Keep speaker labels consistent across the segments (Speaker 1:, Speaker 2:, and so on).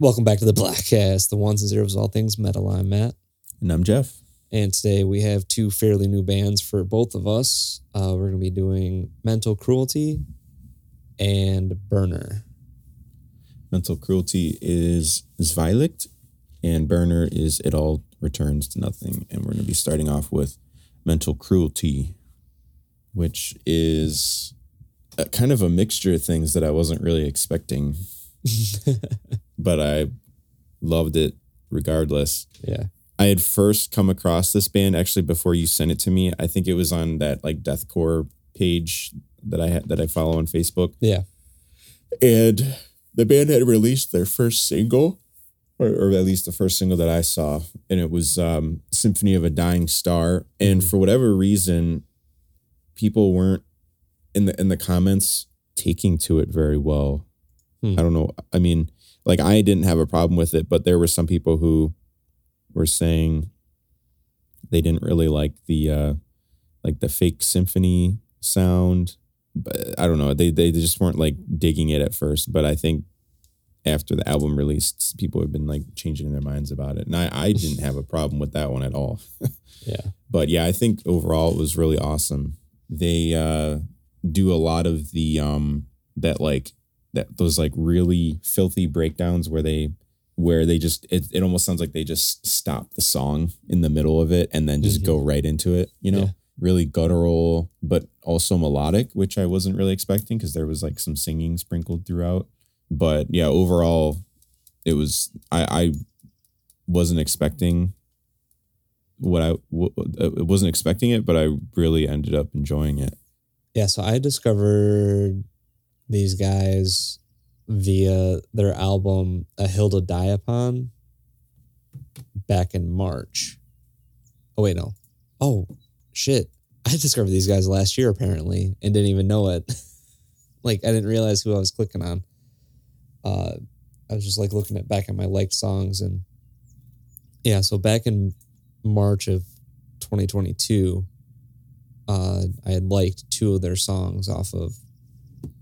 Speaker 1: Welcome back to the Bleghcast, the ones and zeros of all things metal. I'm Matt,
Speaker 2: And I'm Jeff.
Speaker 1: and today we have two fairly new bands for both of us. Uh, we're going to be doing Mental Cruelty and Burner.
Speaker 2: Mental cruelty is Zwielicht, and burner is it all returns to nothing. And we're going to be starting off with mental cruelty, which is a, kind of a mixture of things that I wasn't really expecting, but I loved it regardless.
Speaker 1: Yeah.
Speaker 2: I had first come across this band actually before you sent it to me. I think it was on that like deathcore page that I had that I follow on Facebook.
Speaker 1: Yeah.
Speaker 2: and the band had released their first single or, or at least the first single that i saw and it was um, symphony of a dying star and
Speaker 1: Mhm.
Speaker 2: for whatever reason people weren't in the in the comments taking to it very well
Speaker 1: Hmm.
Speaker 2: i don't know i mean like i didn't have a problem with it but there were some people who were saying they didn't really like the uh like the fake symphony sound but I don't know. They they just weren't like digging it at first, but I think after the album released, people have been like changing their minds about it, and I I didn't have a problem with that one at all.
Speaker 1: Yeah.
Speaker 2: But yeah, I think overall it was really awesome. They uh do a lot of the um that like that those like really filthy breakdowns where they where they just it, it almost sounds like they just stop the song in the middle of it and then just
Speaker 1: Mhm.
Speaker 2: go right into it, you know?
Speaker 1: Yeah.
Speaker 2: Really guttural, but also melodic, which I wasn't really expecting because there was like some singing sprinkled throughout. But yeah, overall, it was I I wasn't expecting what I w- uh, wasn't expecting it, but I really ended up enjoying it.
Speaker 1: Yeah. So I discovered these guys via their album A Hill to Die Upon back in March. Oh, wait, no. Oh, shit. I discovered these guys last year apparently and didn't even know it. like, I didn't realize who I was clicking on. Uh, I was just like looking at back at my liked songs and yeah, so back in March of 2022, uh, I had liked two of their songs off of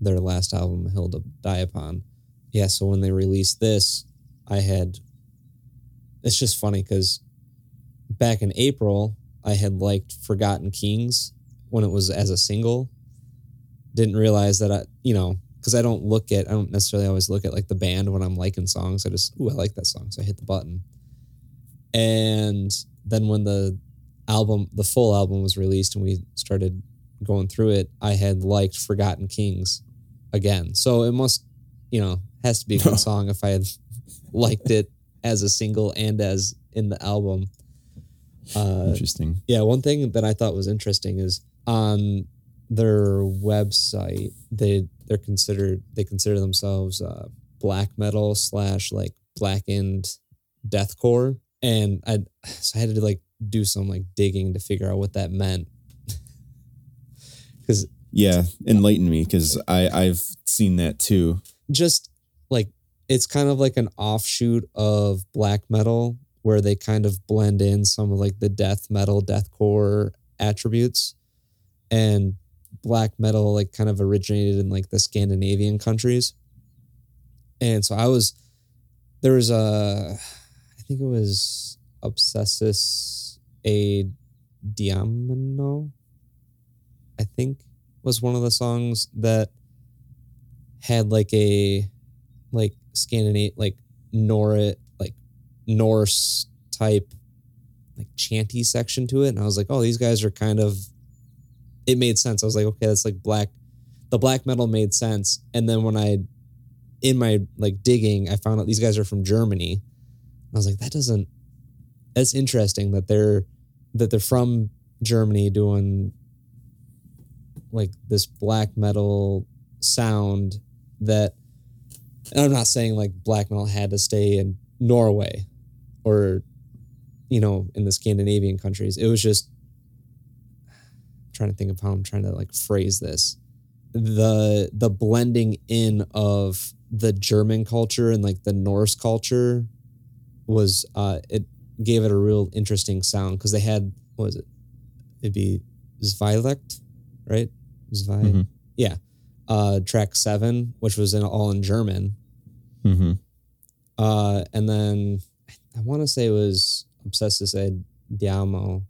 Speaker 1: their last album, Hill to Die Upon. Yeah, so when they released this, I had. It's just funny because back in April, I had liked Forgotten Kings when it was as a single. Didn't realize that I, you know, because I don't look at, I don't necessarily always look at like the band when I'm liking songs. I just, ooh, I like that song. So I hit the button. And then when the album, the full album was released and we started going through it, I had liked Forgotten Kings again. So it must, you know, has to be a good song if I had liked it as a single and as in the album. Uh,
Speaker 2: Interesting.
Speaker 1: yeah, one thing that I thought was interesting is on their website, they they're considered they consider themselves uh, black metal slash like blackened deathcore, and I so I had to like do some like digging to figure out what that meant. Because
Speaker 2: Yeah, enlighten me because I I've seen that too.
Speaker 1: just like it's kind of like an offshoot of black metal where they kind of blend in some of like the death metal deathcore attributes. And black metal like kind of originated in like the scandinavian countries. And so i was there was a i think it was obsessus a diamino i think was one of the songs that had like a like Scandinavian like Nor like Norse type like chanty section to it, and I was like, oh, these guys are kind of. It made sense. I was like, okay, that's like black. The black metal made sense, and then when I, in my like digging, I found out these guys are from Germany. I was like, that doesn't. That's interesting that they're that they're from Germany doing like this black metal sound that and I'm not saying like black metal had to stay in Norway or you know in the Scandinavian countries. It was just I'm trying to think of how I'm trying to like phrase this. The the blending in of the German culture and like the Norse culture was uh it gave it a real interesting sound because they had what was it? It'd be Zwielicht, right? Zwei,
Speaker 2: Mhm.
Speaker 1: yeah. Uh, track seven, which was in all in German.
Speaker 2: Mm-hmm.
Speaker 1: Uh, and then I want to say it was Obsessed to say Diamo,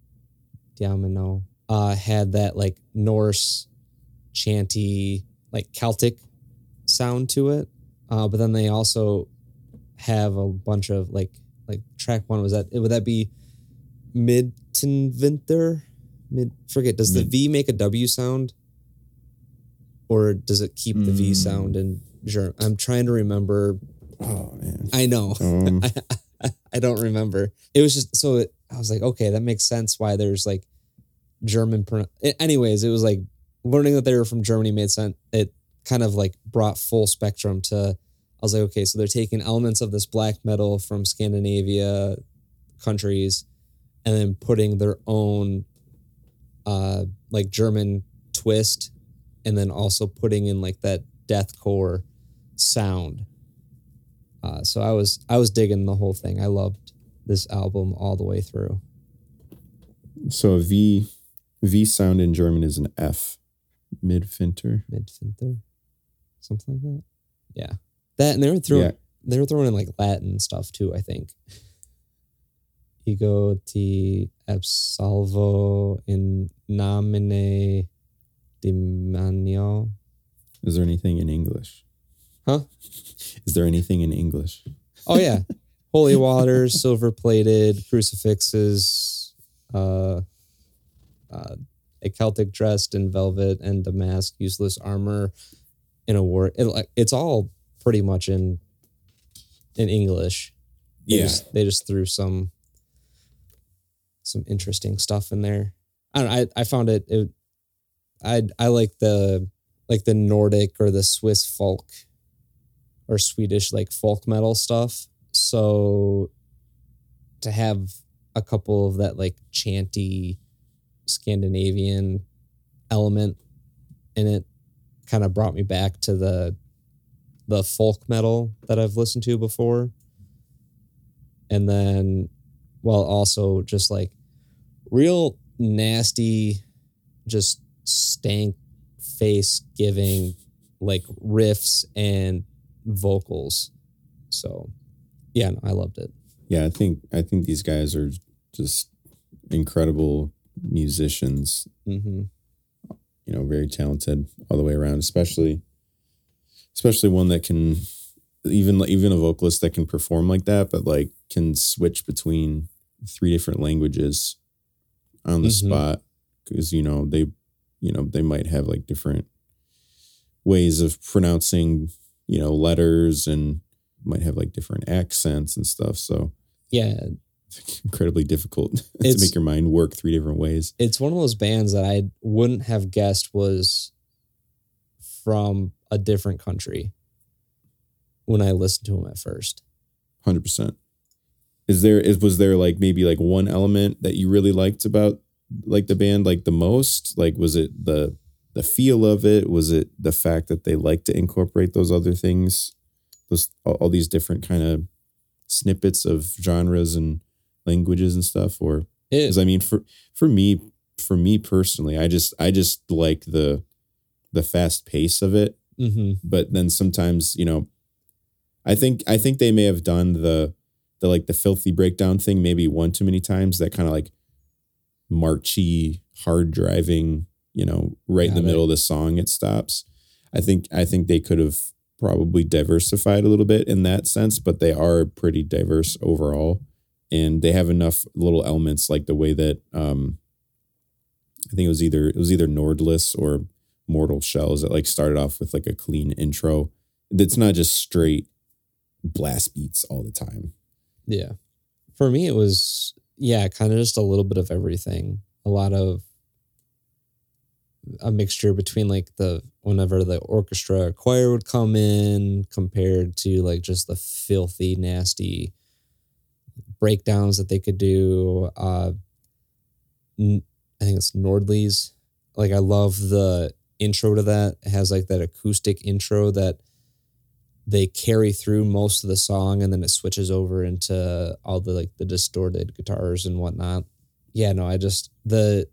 Speaker 1: Diamino, uh, had that like Norse chanty, like Celtic sound to it. Uh, but then they also have a bunch of like, like track one was that, would that be Midtenvinter? Mid, forget, does the V make a W sound? Or does it keep the V
Speaker 2: Mm.
Speaker 1: sound in German? I'm trying to remember
Speaker 2: Oh man.
Speaker 1: I know.
Speaker 2: Um,
Speaker 1: I don't remember. It was just so it, I was like, okay, that makes sense why there's like German. Pro- Anyways, it was like learning that they were from Germany made sense. It kind of like brought full spectrum to. I was like, okay, so they're taking elements of this black metal from Scandinavia countries, and then putting their own, uh, like German twist, and then also putting in like that deathcore sound. Uh, so I was I was digging the whole thing. I loved this album all the way through.
Speaker 2: so a V V sound in German is an F. Midfinter.
Speaker 1: Midfinter, something like that. Yeah, that and they were throwing
Speaker 2: Yeah.
Speaker 1: they were throwing in like Latin stuff too. I think. Ego ti absolvo in nomine demonio.
Speaker 2: Is there anything in English?
Speaker 1: Huh?
Speaker 2: Is there anything in English?
Speaker 1: Oh yeah, holy water, silver plated crucifixes, uh, uh, a Celtic dressed in velvet and damask, useless armor, in a war. It, it's all pretty much in in English. They
Speaker 2: Yeah.
Speaker 1: just, they just threw some some interesting stuff in there. I don't. know, I I found it. it I I like the like the Nordic or the Swiss folk or Swedish like folk metal stuff. So to have a couple of that like chanty Scandinavian element in it kind of brought me back to the the folk metal that I've listened to before. And then while also just like real nasty just stank face giving like riffs and vocals. So yeah, no, I loved it.
Speaker 2: Yeah, I think I think these guys are just incredible musicians.
Speaker 1: hmm
Speaker 2: You know, very talented all the way around. Especially, especially one that can even even a vocalist that can perform like that, but like can switch between three different languages on the
Speaker 1: Mhm.
Speaker 2: spot because you know they you know they might have like different ways of pronouncing you know letters and might have like different accents and stuff so
Speaker 1: Yeah,
Speaker 2: it's incredibly difficult to make your mind work three different ways.
Speaker 1: It's one of those bands that I wouldn't have guessed was from a different country when I listened to them at first.
Speaker 2: 100% is there is was there like maybe like one element that you really liked about like the band like the most like was it the the feel of it was it the fact that they like to incorporate those other things those all, all these different kind of snippets of genres and languages and stuff or because I mean, for for me, for me personally, I just I just like the the fast pace of it.
Speaker 1: mhm.
Speaker 2: But then sometimes, you know, I think I think they may have done the the like the filthy breakdown thing maybe one too many times. That kind of like marchy, hard driving. You know, right in the
Speaker 1: it.
Speaker 2: middle of the song, it stops. I think I think they could have probably diversified a little bit in that sense, but they are pretty diverse overall and they have enough little elements like the way that um I think it was either it was either Nordlys or Mortal Shells that like started off with like a clean intro. That's not just straight blast beats all the time.
Speaker 1: Yeah. For me, it was, yeah, kind of just a little bit of everything. A lot of a mixture between like the, whenever the orchestra choir would come in compared to like just the filthy, nasty breakdowns that they could do. Uh, I think it's Nordlys. Like, I love the intro to that. It has like that acoustic intro that they carry through most of the song and then it switches over into all the like the distorted guitars and whatnot. Yeah, no, I just the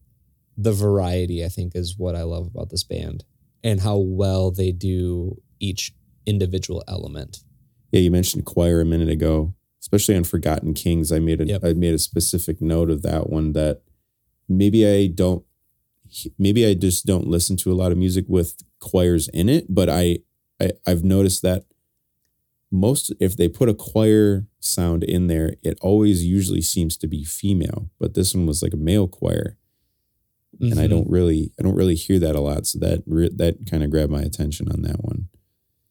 Speaker 1: the variety I think is what I love about this band and how well they do each individual element.
Speaker 2: Yeah, you mentioned choir a minute ago, especially on Forgotten Kings. I made a
Speaker 1: Yep.
Speaker 2: I made a specific note of that one that maybe I don't maybe I just don't listen to a lot of music with choirs in it, but I, I I've noticed that most if they put a choir sound in there, it always usually seems to be female, but this one was like a male choir. And I
Speaker 1: Mhm.
Speaker 2: don't really I don't really hear that a lot, so that re- that kind of grabbed my attention on that one.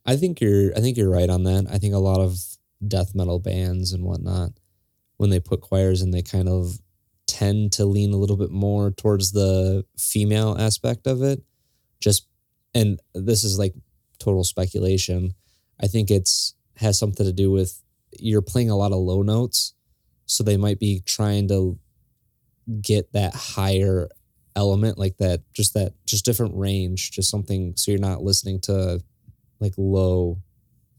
Speaker 1: I think you're I think you're right on that. I think a lot of death metal bands and whatnot, when they put choirs in, they kind of tend to lean a little bit more towards the female aspect of it. Just and this is like total speculation. I think it's has something to do with you're playing a lot of low notes, so they might be trying to get that higher element, like that, just that, just different range, just something. So you're not listening to like low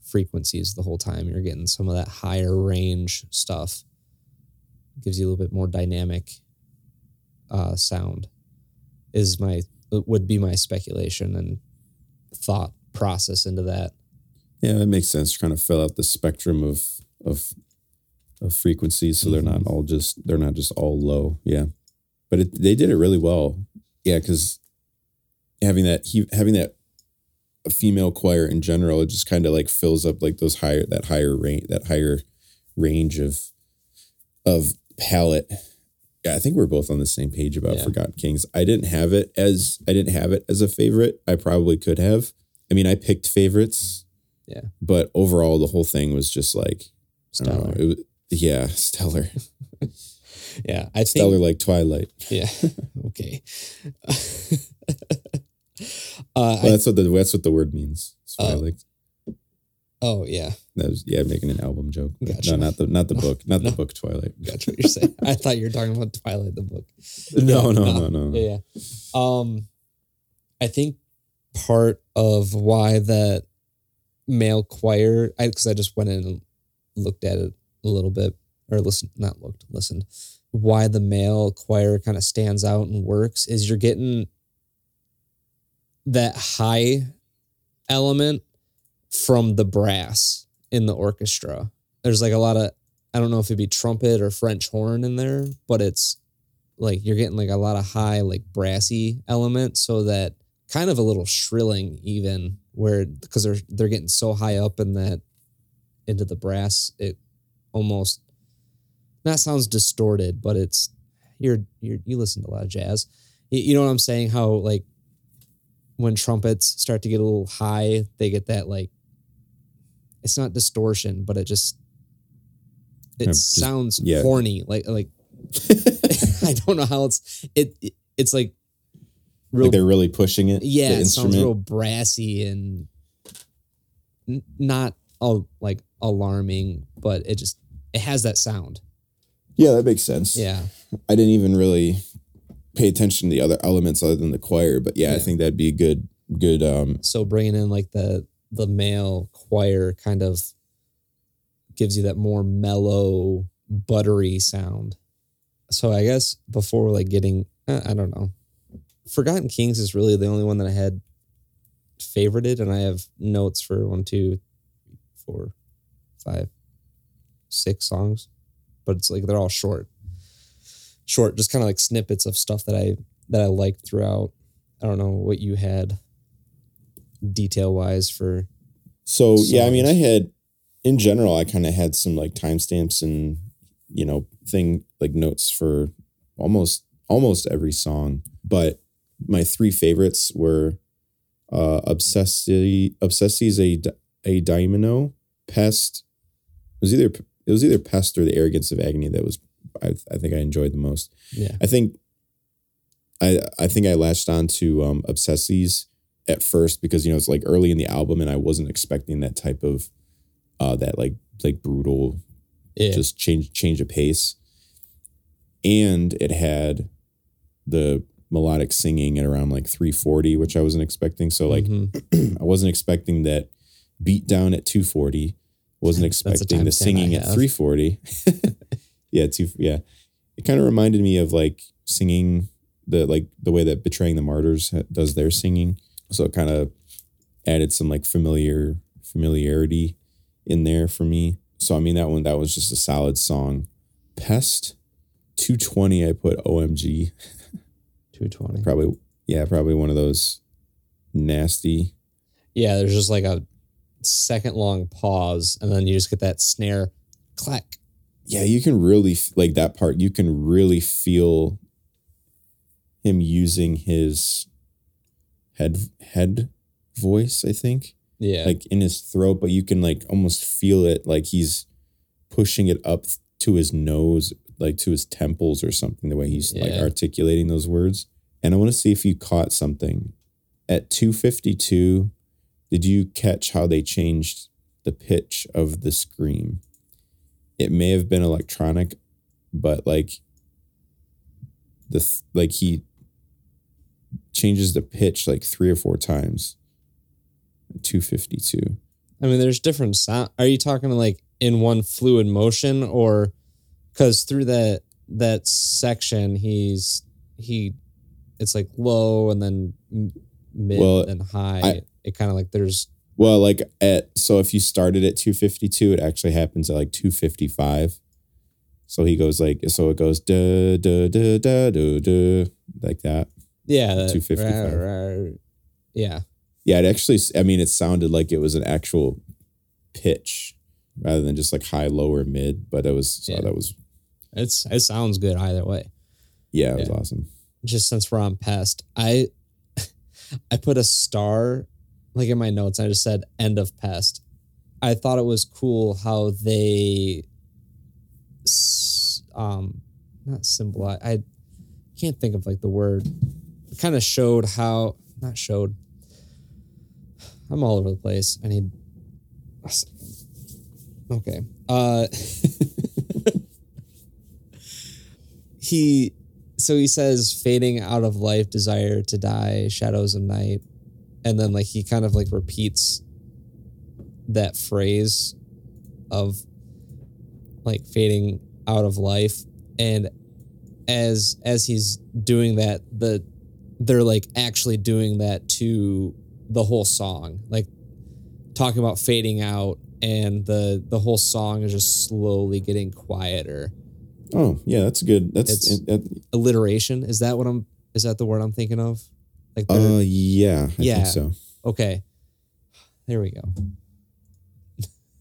Speaker 1: frequencies the whole time. You're getting some of that higher range stuff. Gives you a little bit more dynamic uh, sound. Is my would be my speculation and thought process into that.
Speaker 2: Yeah, that makes sense. Trying to fill out the spectrum of of of frequencies, so they're not mm-hmm. all just they're not just all low. Yeah, but it, they did it really well. Yeah, because having that he having that a female choir in general, it just kind of like fills up like those higher that higher range that higher range of of palette. Yeah, I think we're both on the same page about
Speaker 1: Yeah.
Speaker 2: Forgotten Kings. I didn't have it as I didn't have it as a favorite. I probably could have. I mean, I picked favorites.
Speaker 1: Yeah.
Speaker 2: But overall, the whole thing was just like don't know, it was, yeah, stellar,
Speaker 1: Yeah, I think
Speaker 2: stellar like Twilight.
Speaker 1: Yeah. okay. uh,
Speaker 2: Well,
Speaker 1: I,
Speaker 2: that's what the that's what the word means.
Speaker 1: Oh.
Speaker 2: Twilight.
Speaker 1: oh yeah,
Speaker 2: That was yeah, making an album joke.
Speaker 1: Gotcha.
Speaker 2: No, not the not the book, not
Speaker 1: No.
Speaker 2: the book Twilight.
Speaker 1: gotcha what you're saying. I thought you were talking about Twilight the book.
Speaker 2: No,
Speaker 1: Yeah,
Speaker 2: no, no, no.
Speaker 1: Yeah, yeah. Um, I think part of why that male choir, I because I just went in and looked at it a little bit, or listened, not looked, listened. Why the male choir kind of stands out and works is you're getting that high element from the brass in the orchestra. There's like a lot of I don't know if it'd be trumpet or French horn in there, but it's like you're getting like a lot of high like brassy element so that kind of a little shrilling even where because they're they're getting so high up in that into the brass it almost that sounds distorted but it's you're you're you listen to a lot of jazz you, you know what i'm saying how like when trumpets start to get a little high they get that like it's not distortion but it just it
Speaker 2: just-
Speaker 1: sounds
Speaker 2: yeah.
Speaker 1: horny like like I don't know how it's it. it- It's like real.
Speaker 2: like they're really pushing it.
Speaker 1: yeah, it sounds real brassy and n- not all like alarming, but it just it has that sound.
Speaker 2: yeah, that makes sense.
Speaker 1: Yeah,
Speaker 2: I didn't even really pay attention to the other elements other than the choir, but yeah, I think that'd be a good good um
Speaker 1: so bringing in like the the male choir kind of gives you that more mellow, buttery sound. So I guess before like getting, uh, I don't know, Forgotten Kings is really the only one that I had favorited, and I have notes for one, two, four, five, six songs, but it's like they're all short, short, just kind of like snippets of stuff that I that I liked throughout. I don't know what you had detail wise for
Speaker 2: So yeah, I mean, I had in general, I kind of had some like timestamps and you know thing like notes for almost almost every song, but my three favorites were uh obsessi obsessis a a daimino pest it was either it was either pest or the arrogance of agony that was I, I think I enjoyed the most.
Speaker 1: Yeah.
Speaker 2: I think I I think I latched on to um Obsessus at first because you know it's like early in the album and I wasn't expecting that type of uh that like like brutal
Speaker 1: yeah.
Speaker 2: just change change of pace. And it had the melodic singing at around like 340, which I wasn't expecting. So like
Speaker 1: Mhm.
Speaker 2: I wasn't expecting that beat down at 240. Wasn't expecting the singing at 340. yeah, two yeah. It kind of reminded me of like singing the like the way that betraying the martyrs ha- does their singing. So it kind of added some like familiar familiarity in there for me. So I mean that one that was just a solid song. Pest 220 I put OMG.
Speaker 1: 220.
Speaker 2: Probably yeah, probably one of those nasty.
Speaker 1: Yeah, there's just like a second long pause, and then you just get that snare clack.
Speaker 2: Yeah, you can really like that part. You can really feel him using his head head voice, I think.
Speaker 1: Yeah.
Speaker 2: like in his throat, but you can like almost feel it like he's pushing it up to his nose, like to his temples or something, the way he's like articulating those words. And I want to see if you caught something. At 252, did you catch how they changed the pitch of the scream? It may have been electronic, but like the th- like he changes the pitch like three or four times. 252.
Speaker 1: I mean, there's different sound. Are you talking like in one fluid motion, or because through that that section, he's he, it's like low and then mid
Speaker 2: Well,
Speaker 1: and high.
Speaker 2: I-
Speaker 1: it kind of like there's
Speaker 2: Well, like at so if you started at 252, it actually happens at like 255. So he goes like so it goes da da da da da da like that.
Speaker 1: yeah that-
Speaker 2: 255.
Speaker 1: rah, rah, yeah
Speaker 2: Yeah, it actually I mean it sounded like it was an actual pitch rather than just like high, lower, mid. But it was so
Speaker 1: Yeah.
Speaker 2: that was
Speaker 1: it's it sounds good either way.
Speaker 2: yeah, it was
Speaker 1: Yeah.
Speaker 2: awesome.
Speaker 1: just since we're on pest, I I put a star like in my notes. I just said end of pest. I thought it was cool how they um not symbolize. I can't think of like the word. Kind of showed how not showed. I'm all over the place. I need. Okay. Uh he so he says fading out of life desire to die shadows of night. And then like he kind of like repeats that phrase of like fading out of life. And as as he's doing that the they're like actually doing that to the whole song. Like talking about fading out and the the whole song is just slowly getting quieter
Speaker 2: Oh yeah, that's good. That's it, it-
Speaker 1: alliteration is that what i'm is that the word i'm thinking of like
Speaker 2: uh yeah, I
Speaker 1: Yeah.
Speaker 2: think so.
Speaker 1: okay there we go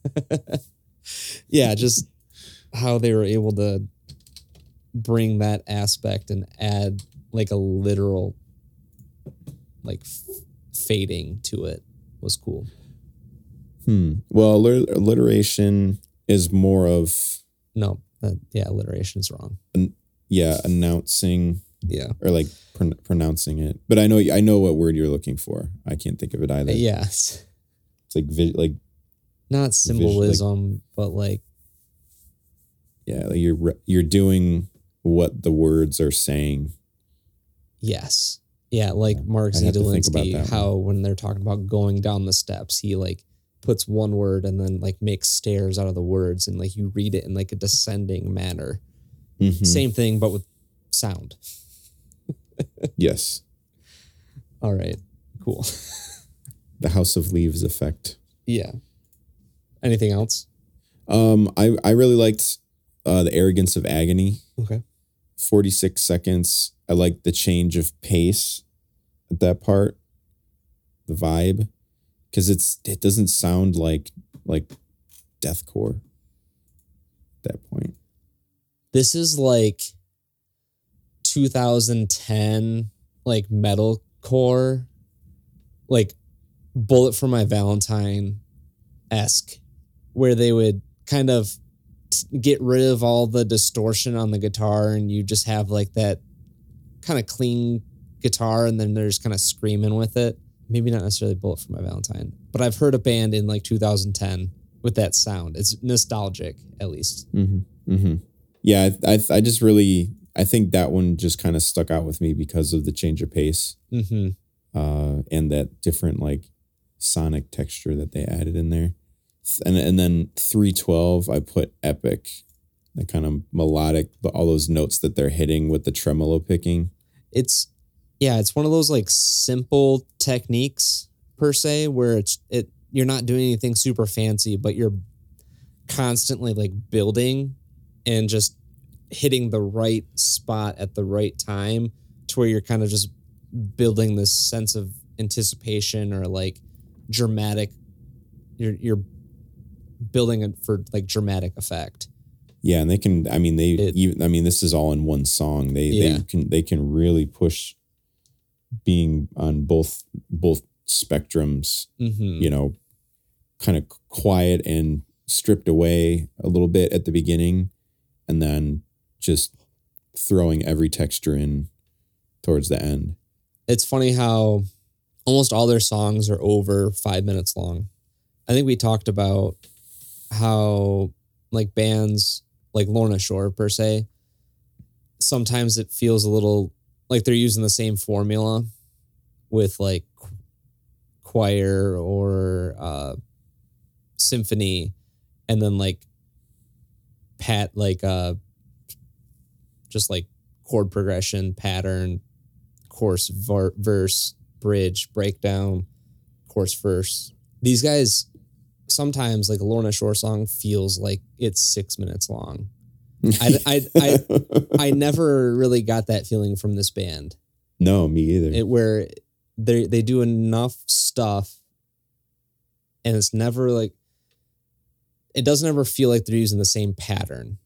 Speaker 1: yeah just how they were able to bring that aspect and add like a literal like f- fading to it was cool
Speaker 2: Hmm. Well, alliteration is more of
Speaker 1: no that, yeah alliteration is wrong
Speaker 2: yeah announcing
Speaker 1: yeah
Speaker 2: or like pron- pronouncing it. But I know I know what word you're looking for. I can't think of it either.
Speaker 1: Yes. it's
Speaker 2: like vi- like
Speaker 1: not
Speaker 2: like-
Speaker 1: symbolism but like
Speaker 2: yeah, like you're re- you're doing what the words are saying.
Speaker 1: Yes. Yeah, like Mark
Speaker 2: I'd
Speaker 1: Z.
Speaker 2: have to think about Danielewski,
Speaker 1: how when they're talking about going down the steps, he like puts one word and then like makes stairs out of the words and like you read it in like a descending manner.
Speaker 2: Mhm.
Speaker 1: Same thing, but with sound.
Speaker 2: Yes,
Speaker 1: All right. Cool.
Speaker 2: the House of Leaves effect.
Speaker 1: yeah. Anything else?
Speaker 2: Um, I I really liked uh, the arrogance of agony.
Speaker 1: Okay.
Speaker 2: 46 seconds. I like the change of pace at that part, the vibe, because it's it doesn't sound like like deathcore at that point.
Speaker 1: This is like 2010 like metalcore like bullet for my valentine esque where they would kind of get rid of all the distortion on the guitar and you just have like that kind of clean guitar and then they're just kind of screaming with it maybe not necessarily bullet for my valentine but i've heard a band in like 2010 with that sound it's nostalgic at least
Speaker 2: Mm-hmm. Mm-hmm. Yeah, I, I I just really I think that one just kind of stuck out with me because of the change of pace
Speaker 1: hmm
Speaker 2: uh, and that different like sonic texture that they added in there. And and then 312 I put epic. The kind of melodic, but all those notes that they're hitting with the tremolo picking.
Speaker 1: it's yeah, it's one of those like simple techniques per se where it's it you're not doing anything super fancy, but you're constantly like building and just hitting the right spot at the right time to where you're kind of just building this sense of anticipation or like dramatic you're you're building it for like dramatic effect.
Speaker 2: Yeah, and they can. I mean, they
Speaker 1: It-
Speaker 2: even. I mean, this is all in one song. They
Speaker 1: Yeah.
Speaker 2: they can they can really push being on both both spectrums.
Speaker 1: Mm-hmm.
Speaker 2: You know, kind of quiet and stripped away a little bit at the beginning, and then just throwing every texture in towards the end.
Speaker 1: it's funny how almost all their songs are over five minutes long. I think we talked about how like bands like Lorna Shore per se, sometimes it feels a little like they're using the same formula with like choir or uh symphony and then like pat like uh just like chord progression pattern chorus ver- verse bridge breakdown chorus verse. These guys sometimes like a lorna shore song feels like it's six minutes long I- I- I- i never really got that feeling from this band
Speaker 2: no, me either.
Speaker 1: it where they they do enough stuff and it's never like it doesn't ever feel like they're using the same pattern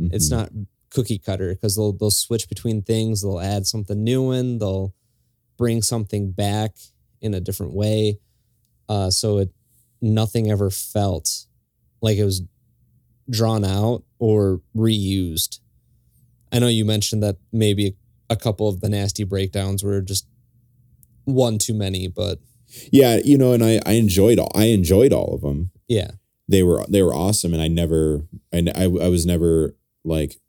Speaker 1: it's
Speaker 2: Mhm.
Speaker 1: not cookie cutter because they'll they'll switch between things. They'll add something new in. They'll bring something back in a different way. Uh, so it nothing ever felt like it was drawn out or reused. I know you mentioned that maybe a couple of the nasty breakdowns were just one too many, but
Speaker 2: Yeah, you know, and I I enjoyed all I enjoyed all of them.
Speaker 1: yeah,
Speaker 2: They were they were awesome, and I never I I, I was never like,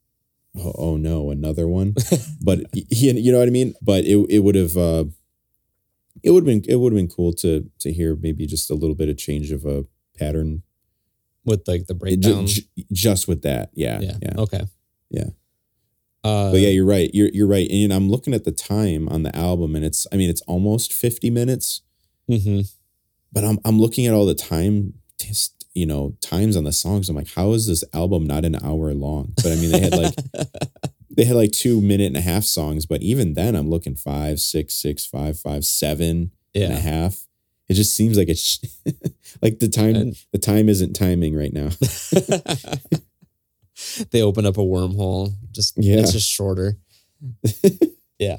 Speaker 2: oh, oh no, another one. but he, you know what I mean. But it it would have uh, it would have been it would have been cool to to hear maybe just a little bit of change of a pattern.
Speaker 1: With like the breakdown.
Speaker 2: ju- just with that, yeah,
Speaker 1: yeah.
Speaker 2: yeah.
Speaker 1: Okay.
Speaker 2: Yeah.
Speaker 1: Uh,
Speaker 2: But yeah, you're right. You're you're right. And I'm looking at the time on the album, and it's I mean it's almost 50 minutes.
Speaker 1: mhm.
Speaker 2: but I'm I'm looking at all the time, just, you know, times on the songs. I'm like, how is this album not an hour long? But I mean, they had like they had like two minute and a half songs, but even then, I'm looking five, six, six, five, five, seven and a half. It just seems like it's like the time
Speaker 1: And-
Speaker 2: the time isn't timing right now.
Speaker 1: they open up a wormhole. Just
Speaker 2: Yeah.
Speaker 1: it's just shorter. yeah,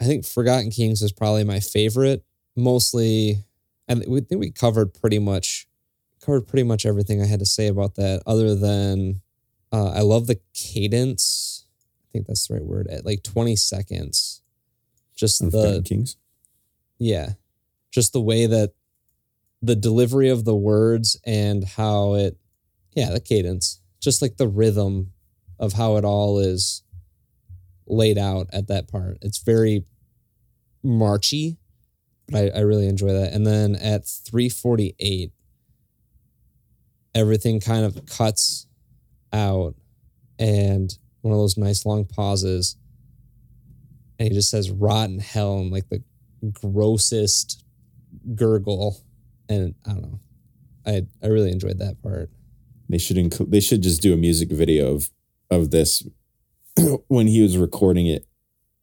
Speaker 1: I think Forgotten Kings is probably my favorite. Mostly, and we think we covered pretty much covered pretty much everything I had to say about that. Other than, uh, I love the cadence. I think that's the right word. At like twenty seconds, just
Speaker 2: on
Speaker 1: the
Speaker 2: Forgotten Kings.
Speaker 1: yeah just the way that the delivery of the words and how it yeah the cadence just like the rhythm of how it all is laid out at that part. It's very marchy. But i, I really enjoy that. And then at 348 everything kind of cuts out and one of those nice long pauses and he just says rotten hell and like the grossest gurgle and i don't know i i really enjoyed that part
Speaker 2: They should include. They should just do a music video of of this when he was recording it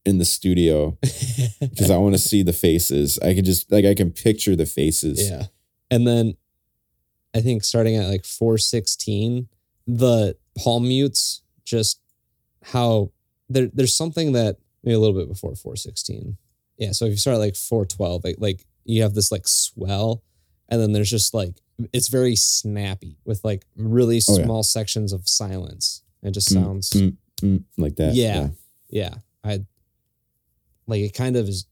Speaker 2: in the studio because I want to see the faces. I can just like I can picture the faces.
Speaker 1: yeah and then i think starting at like 416 the palm mutes just how there there's something that maybe a little bit before 416 yeah so if you start at like 412 like, like you have this like swell and then there's just like it's very snappy with like really
Speaker 2: Oh, yeah.
Speaker 1: small sections of silence it just
Speaker 2: Mm,
Speaker 1: sounds
Speaker 2: mm, mm, like that.
Speaker 1: Yeah. yeah i like it kind of is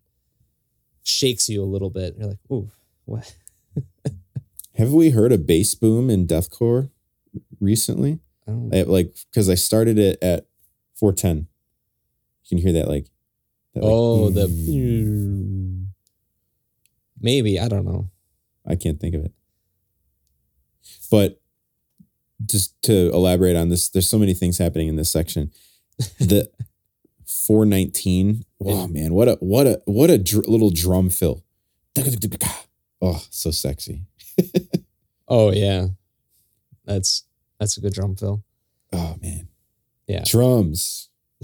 Speaker 1: shakes you a little bit you're like ooh what
Speaker 2: Have we heard a bass boom in deathcore recently?
Speaker 1: I
Speaker 2: like because I started it at 410. You can hear that like. that, like,
Speaker 1: oh
Speaker 2: mm,
Speaker 1: the maybe i don't know
Speaker 2: I can't think of it. But just to elaborate on this, there's so many things happening in this section. The 419. Oh man, what a what a what a dr- little drum fill. Oh, so sexy.
Speaker 1: Oh yeah, that's that's a good drum fill.
Speaker 2: Oh man.
Speaker 1: Yeah.
Speaker 2: Drums.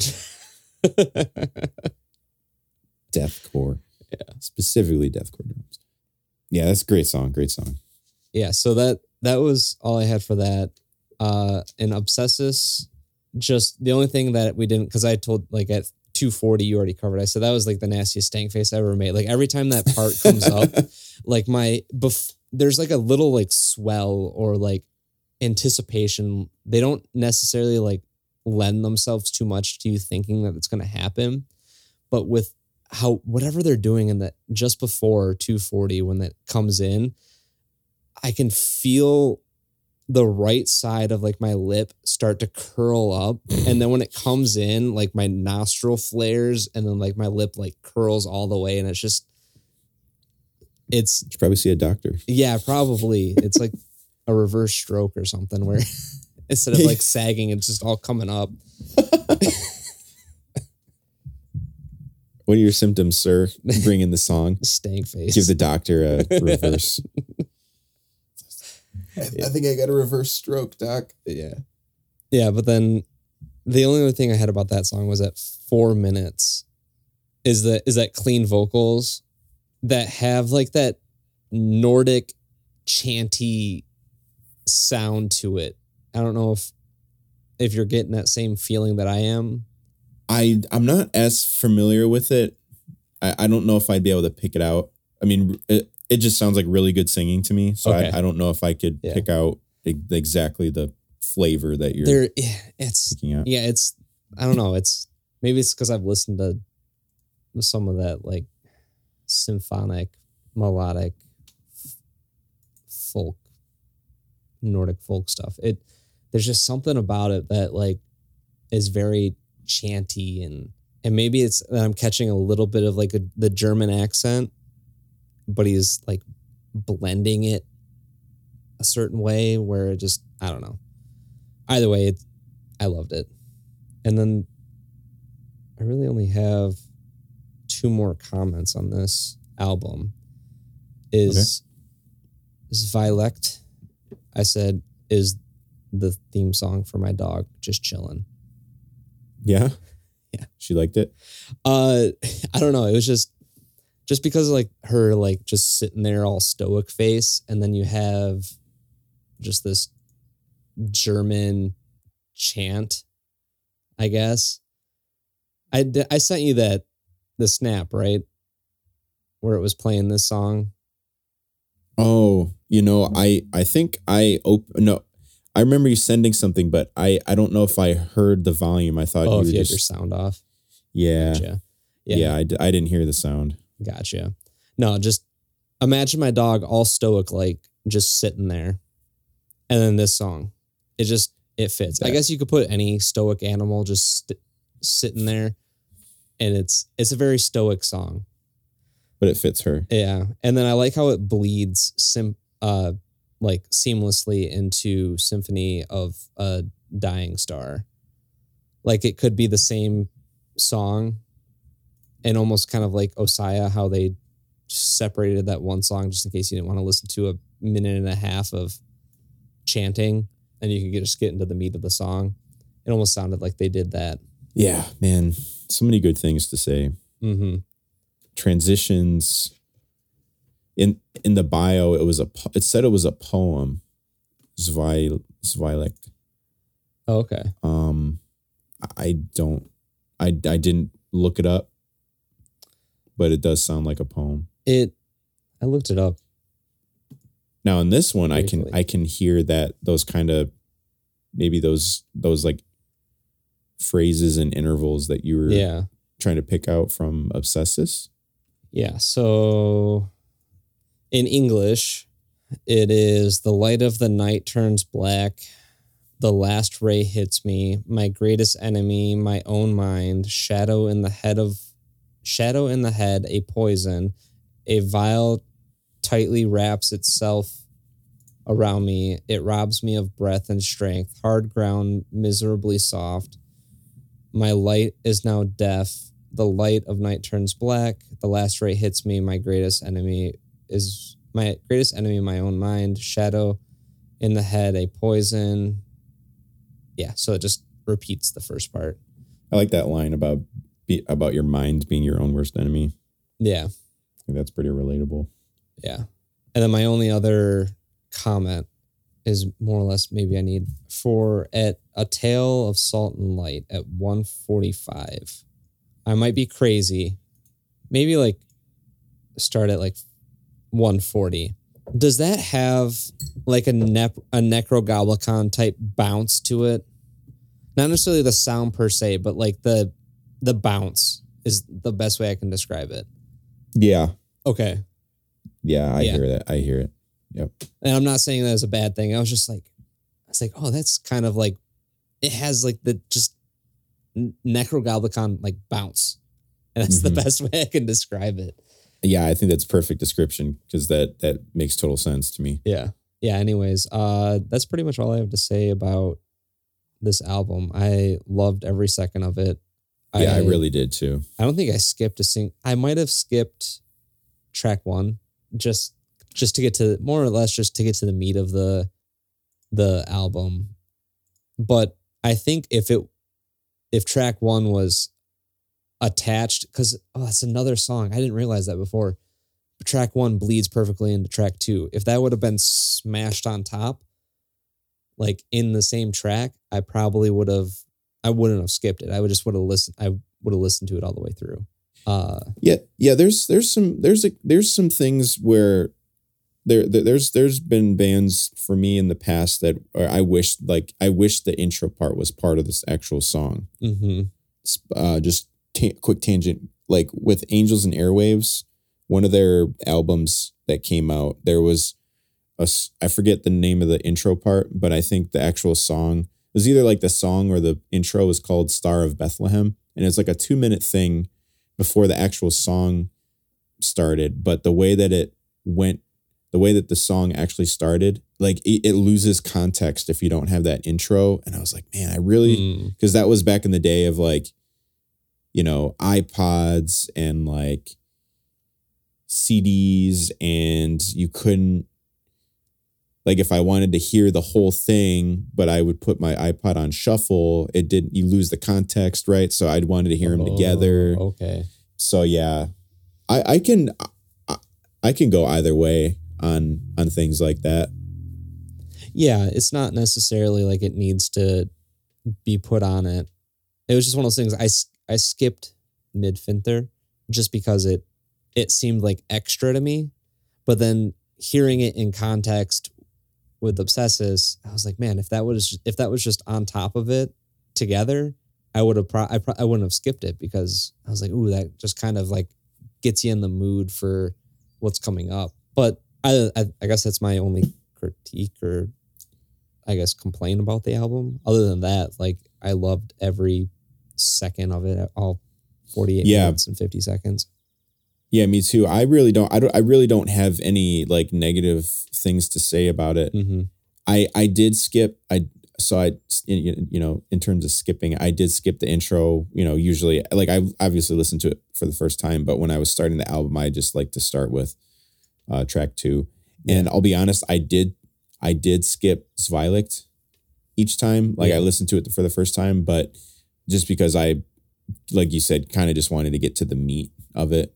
Speaker 2: Deathcore.
Speaker 1: Yeah.
Speaker 2: Specifically deathcore drums. Yeah, that's a great song. Great song.
Speaker 1: yeah. So that that was all I had for that. Uh, and Obsessus, just the only thing that we didn't because I told like at 240 you already covered. I said that was like the nastiest stank face I ever made. Like every time that part comes up, like my bef- there's like a little like swell or like anticipation. They don't necessarily like lend themselves too much to you thinking that it's going to happen, but with how whatever they're doing in that just before 240 when that comes in, I can feel the right side of like my lip start to curl up. And then when it comes in like my nostril flares and then like my lip like curls all the way and it's just it's
Speaker 2: You probably see a doctor.
Speaker 1: yeah probably. It's like a reverse stroke or something where instead of like sagging it's just all coming up
Speaker 2: What are your symptoms, sir? Bring in the song.
Speaker 1: stank face
Speaker 2: Give the doctor a reverse. I,
Speaker 1: Yeah.
Speaker 2: think I got a reverse stroke, doc.
Speaker 1: yeah yeah but then the only other thing i had about that song was at four minutes is that is that clean vocals that have like that nordic chanty sound to it i don't know if if you're getting that same feeling that i am
Speaker 2: I I'm not as familiar with it. I, I don't know if I'd be able to pick it out. I mean, it, it just sounds like really good singing to me. So
Speaker 1: Okay.
Speaker 2: I, I don't know if I could
Speaker 1: Yeah.
Speaker 2: pick out exactly the flavor that you're
Speaker 1: there yeah, it's
Speaker 2: picking out.
Speaker 1: yeah it's i don't know it's maybe it's because i've listened to some of that like symphonic melodic folk nordic folk stuff it there's just something about it that like is very chanty and and maybe it's i'm catching a little bit of like a, the german accent but he's like blending it a certain way where it just i don't know. Either way it, i loved it. And then i really only have two more comments on this album. Is is Violect i said is the theme song for my dog just chilling
Speaker 2: Yeah.
Speaker 1: Yeah.
Speaker 2: She liked it.
Speaker 1: uh i don't know it was just just because of like her like just sitting there all stoic face and then you have just this german chant i guess I I sent you that the snap right where it was playing this song
Speaker 2: Oh, you know, I I think I op- no, I remember you sending something, but I I don't know if I heard the volume. I thought
Speaker 1: oh
Speaker 2: you
Speaker 1: if you had your sound off
Speaker 2: yeah,
Speaker 1: gotcha
Speaker 2: yeah. I, d- I didn't hear the sound.
Speaker 1: Gotcha. No, just imagine my dog all stoic, like just sitting there. And then this song, it just, it fits. I guess you could put any stoic animal just st- sitting there. And it's, it's a very stoic song.
Speaker 2: but it fits her.
Speaker 1: Yeah. And then I like how it bleeds sim, uh, like seamlessly into Symphony of a Dying Star. Like it could be the same song and almost kind of like Osaya, how they separated that one song just in case you didn't want to listen to a minute and a half of chanting and you could just get into the meat of the song. It almost sounded like they did that.
Speaker 2: Yeah, man, so many good things to say.
Speaker 1: Mm-hmm.
Speaker 2: Transitions in in the bio, it was a po- it said it was a poem. Zwei.
Speaker 1: Oh, okay.
Speaker 2: Um, I don't, I I didn't look it up, but it does sound like a poem.
Speaker 1: It, I looked it up.
Speaker 2: Now in this one, I can I can hear that those kind of maybe those those like phrases and intervals that you were
Speaker 1: Yeah.
Speaker 2: trying to pick out from Obsessus.
Speaker 1: Yeah. So in English, it is the light of the night turns black. The last ray hits me, my greatest enemy, my own mind, shadow in the head of shadow in the head, a poison, a vial tightly wraps itself around me. It robs me of breath and strength, hard ground, miserably soft. My light is now deaf. The light of night turns black. The last ray hits me. My greatest enemy is my greatest enemy, in my own mind. Shadow in the head, a poison. Yeah, so it just repeats the first part.
Speaker 2: I like that line about be, about your mind being your own worst enemy.
Speaker 1: Yeah,
Speaker 2: that's pretty relatable.
Speaker 1: yeah. And then my only other comment is more or less maybe I need for at a tale of salt and light at 145. I might be crazy. Maybe like start at like 140. Does that have like a nep- a Necrogoblikon type bounce to it? Not necessarily the sound per se, but like the the bounce is the best way I can describe it.
Speaker 2: Yeah,
Speaker 1: Okay.
Speaker 2: yeah, I
Speaker 1: Yeah.
Speaker 2: hear that. I hear it. Yep.
Speaker 1: And I'm not saying that as a bad thing. I was just like, I was like, oh, that's kind of like, it has like the just Necrogoblikon like bounce. And that's
Speaker 2: Mhm.
Speaker 1: the best way I can describe it.
Speaker 2: Yeah, I think that's perfect description because that that makes total sense to me.
Speaker 1: Yeah. Yeah. Anyways, uh, that's pretty much all I have to say about this album. I loved every second of it.
Speaker 2: Yeah, I, really did too.
Speaker 1: I don't think I skipped a sing. I might have skipped track one just just to get to more or less just to get to the meat of the the album. But I think if it if track one was attached, because oh, that's another song. I didn't realize that before. Track one bleeds perfectly into track two. If that would have been smashed on top, like in the same track, I probably would have I wouldn't have skipped it. I would just would have listened. I would have listened to it all the way through. Uh,
Speaker 2: Yeah, yeah. There's there's some there's a there's some things where there, there there's there's been bands for me in the past that I wish like I wish the intro part was part of this actual song.
Speaker 1: mhm.
Speaker 2: Uh, just quick tangent, like with Angels and Airwaves, one of their albums that came out, there was a I forget the name of the intro part, but I think the actual song it was either like the song or the intro was called Star of Bethlehem, and it's like a two minute thing before the actual song started. But the way that it went, the way that the song actually started, like it, it loses context if you don't have that intro. And I was like, man, I really
Speaker 1: Mm.
Speaker 2: because that was back in the day of like you know ipods and like cds and you couldn't like if i wanted to hear the whole thing but i would put my ipod on shuffle it didn't you lose the context right so i'd wanted to hear them together
Speaker 1: Oh, Okay.
Speaker 2: so yeah i i can I, I can go either way on on things like that
Speaker 1: Yeah, it's not necessarily like it needs to be put on it. It was just one of those things. I I skipped mid Finther just because it it seemed like extra to me, but then hearing it in context with Obsessus, I was like, man, if that was if that was just on top of it together, I would have pro- I, pro- I wouldn't have skipped it because I was like, ooh, that just kind of like gets you in the mood for what's coming up. But I I, I guess that's my only critique or I guess complain about the album. Other than that, like I loved every second of it, all 48
Speaker 2: Yeah.
Speaker 1: minutes and 50 seconds.
Speaker 2: yeah me too i really don't i don't i really don't have any like negative things to say about it
Speaker 1: Mm-hmm.
Speaker 2: I I did skip I so I you know in terms of skipping I did skip the intro you know usually like I obviously listened to it for the first time but when I was starting the album I just like to start with uh track 2 and I'll be honest I did I did skip Zwielicht each time like I listened to it for the first time but just because I like you said kind of just wanted to get to the meat of it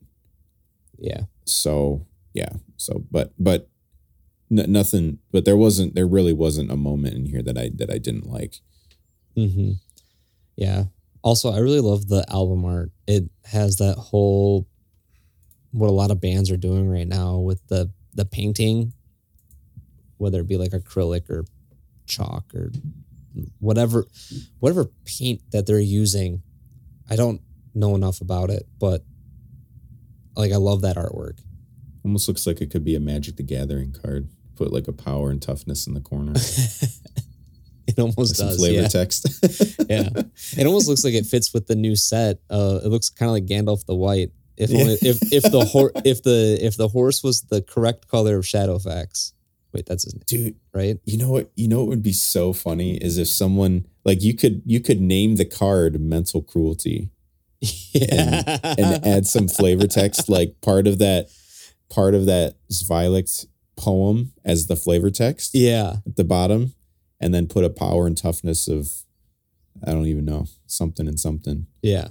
Speaker 1: Yeah.
Speaker 2: so yeah so but but n- nothing but there wasn't there really wasn't a moment in here that i that i didn't like
Speaker 1: Mm-hmm. Yeah. Also, I really love the album art. It has that whole what a lot of bands are doing right now with the the painting, whether it be like acrylic or chalk or whatever whatever paint that they're using. I don't know enough about it, but like I love that artwork.
Speaker 2: almost looks like it could be a magic the gathering card put like a power and toughness in the corner
Speaker 1: it almost
Speaker 2: with some flavor
Speaker 1: yeah.
Speaker 2: text
Speaker 1: yeah. It almost looks like it fits with the new set. Uh, it looks kind of like Gandalf the White. If only, if if the hor- if the if the horse was the correct color of Shadowfax, Wait, that's his name,
Speaker 2: dude.
Speaker 1: right?
Speaker 2: You know what? You know what would be so funny is if someone like you could you could name the card mental cruelty
Speaker 1: Yeah.
Speaker 2: and add some flavor text like part of that part of that Zwielicht poem as the flavor text
Speaker 1: yeah.
Speaker 2: at the bottom, and then put a power and toughness of I don't even know something and something.
Speaker 1: Yeah.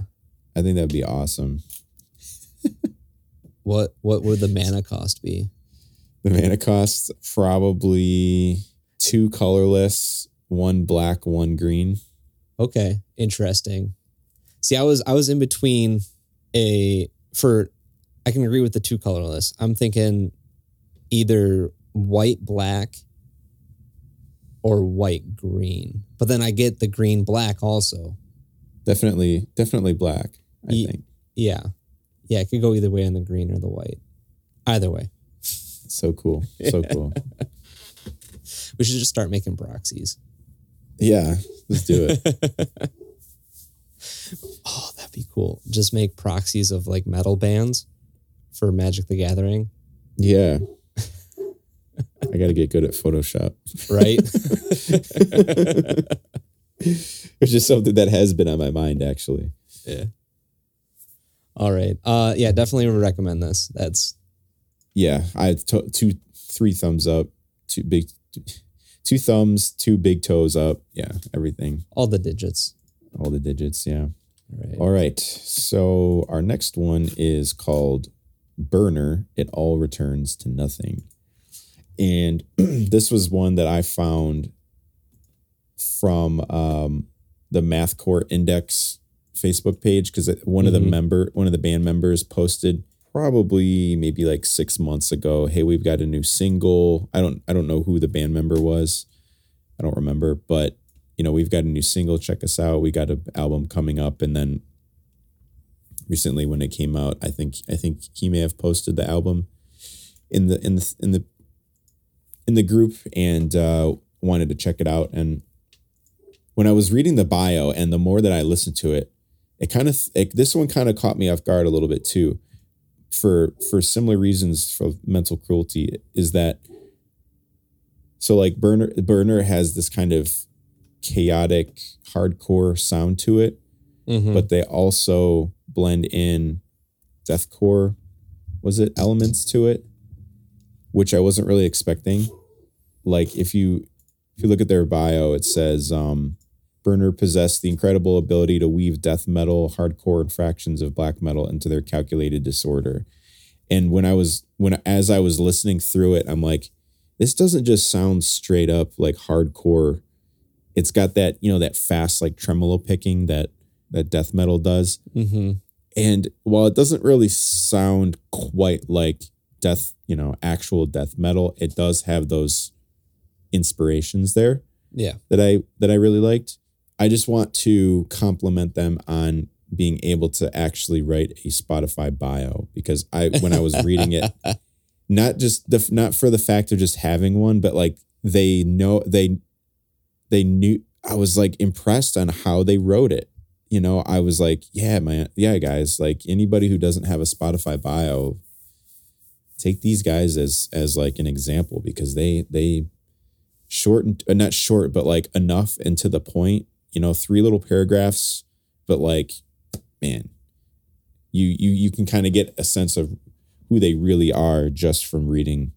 Speaker 2: I think that'd be awesome.
Speaker 1: What what would the mana cost be?
Speaker 2: The mana cost probably two colorless, one black, one green.
Speaker 1: Okay, interesting. See, I was I was in between a for I can agree with the two colorless. I'm thinking either white black or white green. But then I get the green black also.
Speaker 2: Definitely, definitely black. I
Speaker 1: Ye-
Speaker 2: think
Speaker 1: Yeah. Yeah, it could go either way on the green or the white. Either way.
Speaker 2: So cool, so cool.
Speaker 1: We should just start making proxies.
Speaker 2: Yeah, let's do it.
Speaker 1: Oh, that'd be cool. Just make proxies of like metal bands for Magic the Gathering,
Speaker 2: Yeah, I got to get good at Photoshop,
Speaker 1: right?
Speaker 2: which is something that has been on my mind actually.
Speaker 1: Yeah. All right. Uh yeah, definitely recommend this. That's
Speaker 2: Yeah, I had to- two, three thumbs up, two big, two thumbs, two big toes up. Yeah, everything,
Speaker 1: all the digits.
Speaker 2: all the digits. Yeah.
Speaker 1: All right.
Speaker 2: All right. So our next one is called Burner. It all returns to nothing. And this was one that I found from um, the Mathcore Index Facebook page because one of the
Speaker 1: Mhm.
Speaker 2: member, one of the band members posted probably maybe like six months ago. Hey, we've got a new single. I don't I don't know who the band member was. I don't remember, but you know, we've got a new single. Check us out. We got an album coming up, and then recently when it came out, I think I think he may have posted the album in the in the in the in the group and uh, wanted to check it out. And when I was reading the bio, and the more that I listened to it, it kind of it, this one kind of caught me off guard a little bit too, for for similar reasons for mental cruelty. Is that so? Like Burner Burner has this kind of chaotic hardcore sound to it
Speaker 1: Mhm.
Speaker 2: but they also blend in deathcore was it elements to it which i wasn't really expecting like if you if you look at their bio it says um burner possessed the incredible ability to weave death metal hardcore and fractions of black metal into their calculated disorder and when i was when as i was listening through it i'm like this doesn't just sound straight up like hardcore it's got that you know that fast like tremolo picking that that death metal does
Speaker 1: Mhm.
Speaker 2: and while it doesn't really sound quite like death you know actual death metal it does have those inspirations there
Speaker 1: Yeah.
Speaker 2: that i that i really liked i just want to compliment them on being able to actually write a spotify bio because i when i was reading it not just the not for the fact of just having one but like they know they they knew i was like impressed on how they wrote it. You know i was like yeah man yeah guys like anybody who doesn't have a spotify bio take these guys as as like an example because they they short and uh, not short but like enough and to the point you know three little paragraphs but like man you you you can kind of get a sense of who they really are just from reading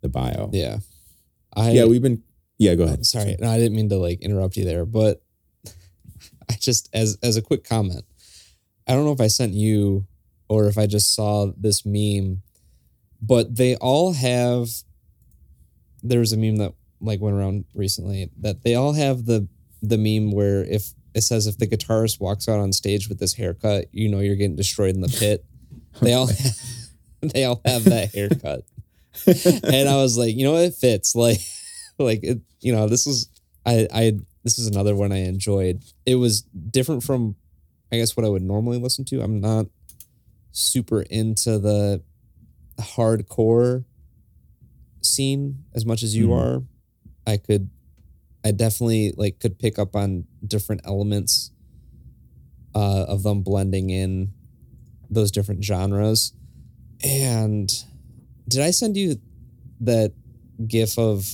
Speaker 2: the bio
Speaker 1: Yeah. I
Speaker 2: yeah we've been yeah go ahead
Speaker 1: sorry. No, I didn't mean to like interrupt you there, but I just as as a quick comment. I don't know if I sent you or if I just saw this meme, but they all have there's a meme that like went around recently that they all have the the meme where if it says if the guitarist walks out on stage with this haircut, you know you're getting destroyed in the pit. They all they all have that haircut. and I was like, you know, it fits. Like, like it, you know, this is I I this is another one I enjoyed. It was different from, I guess, what I would normally listen to. I'm not super into the hardcore scene as much as you
Speaker 2: Mhm.
Speaker 1: are. I could, I definitely like could pick up on different elements uh, of them blending in those different genres. And did I send you that gif of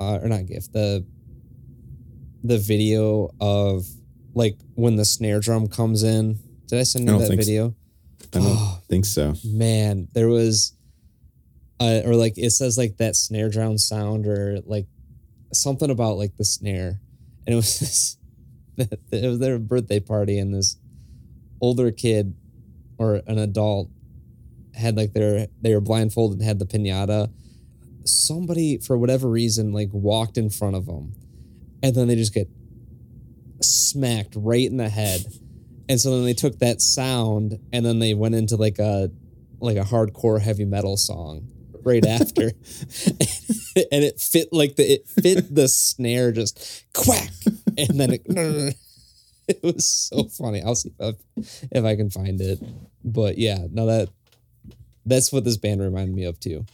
Speaker 1: uh, or not gif the the video of like when the snare drum comes in. Did I send you
Speaker 2: don't
Speaker 1: that
Speaker 2: think so.
Speaker 1: video?
Speaker 2: I don't
Speaker 1: Oh,
Speaker 2: think so.
Speaker 1: man, there was uh, or like it says like that snare drum sound or like something about like the snare. And it was this it was their birthday party and this older kid or an adult had like their they were blindfolded and had the pinata. Somebody for whatever reason like walked in front of them, and then they just get smacked right in the head. And so then they took that sound and then they went into like a like a hardcore heavy metal song right after, and it fit like the it fit the snare just quack, and then it. It was so funny. I'll see if, if I can find it. But yeah, no that that's what this band reminded me of too.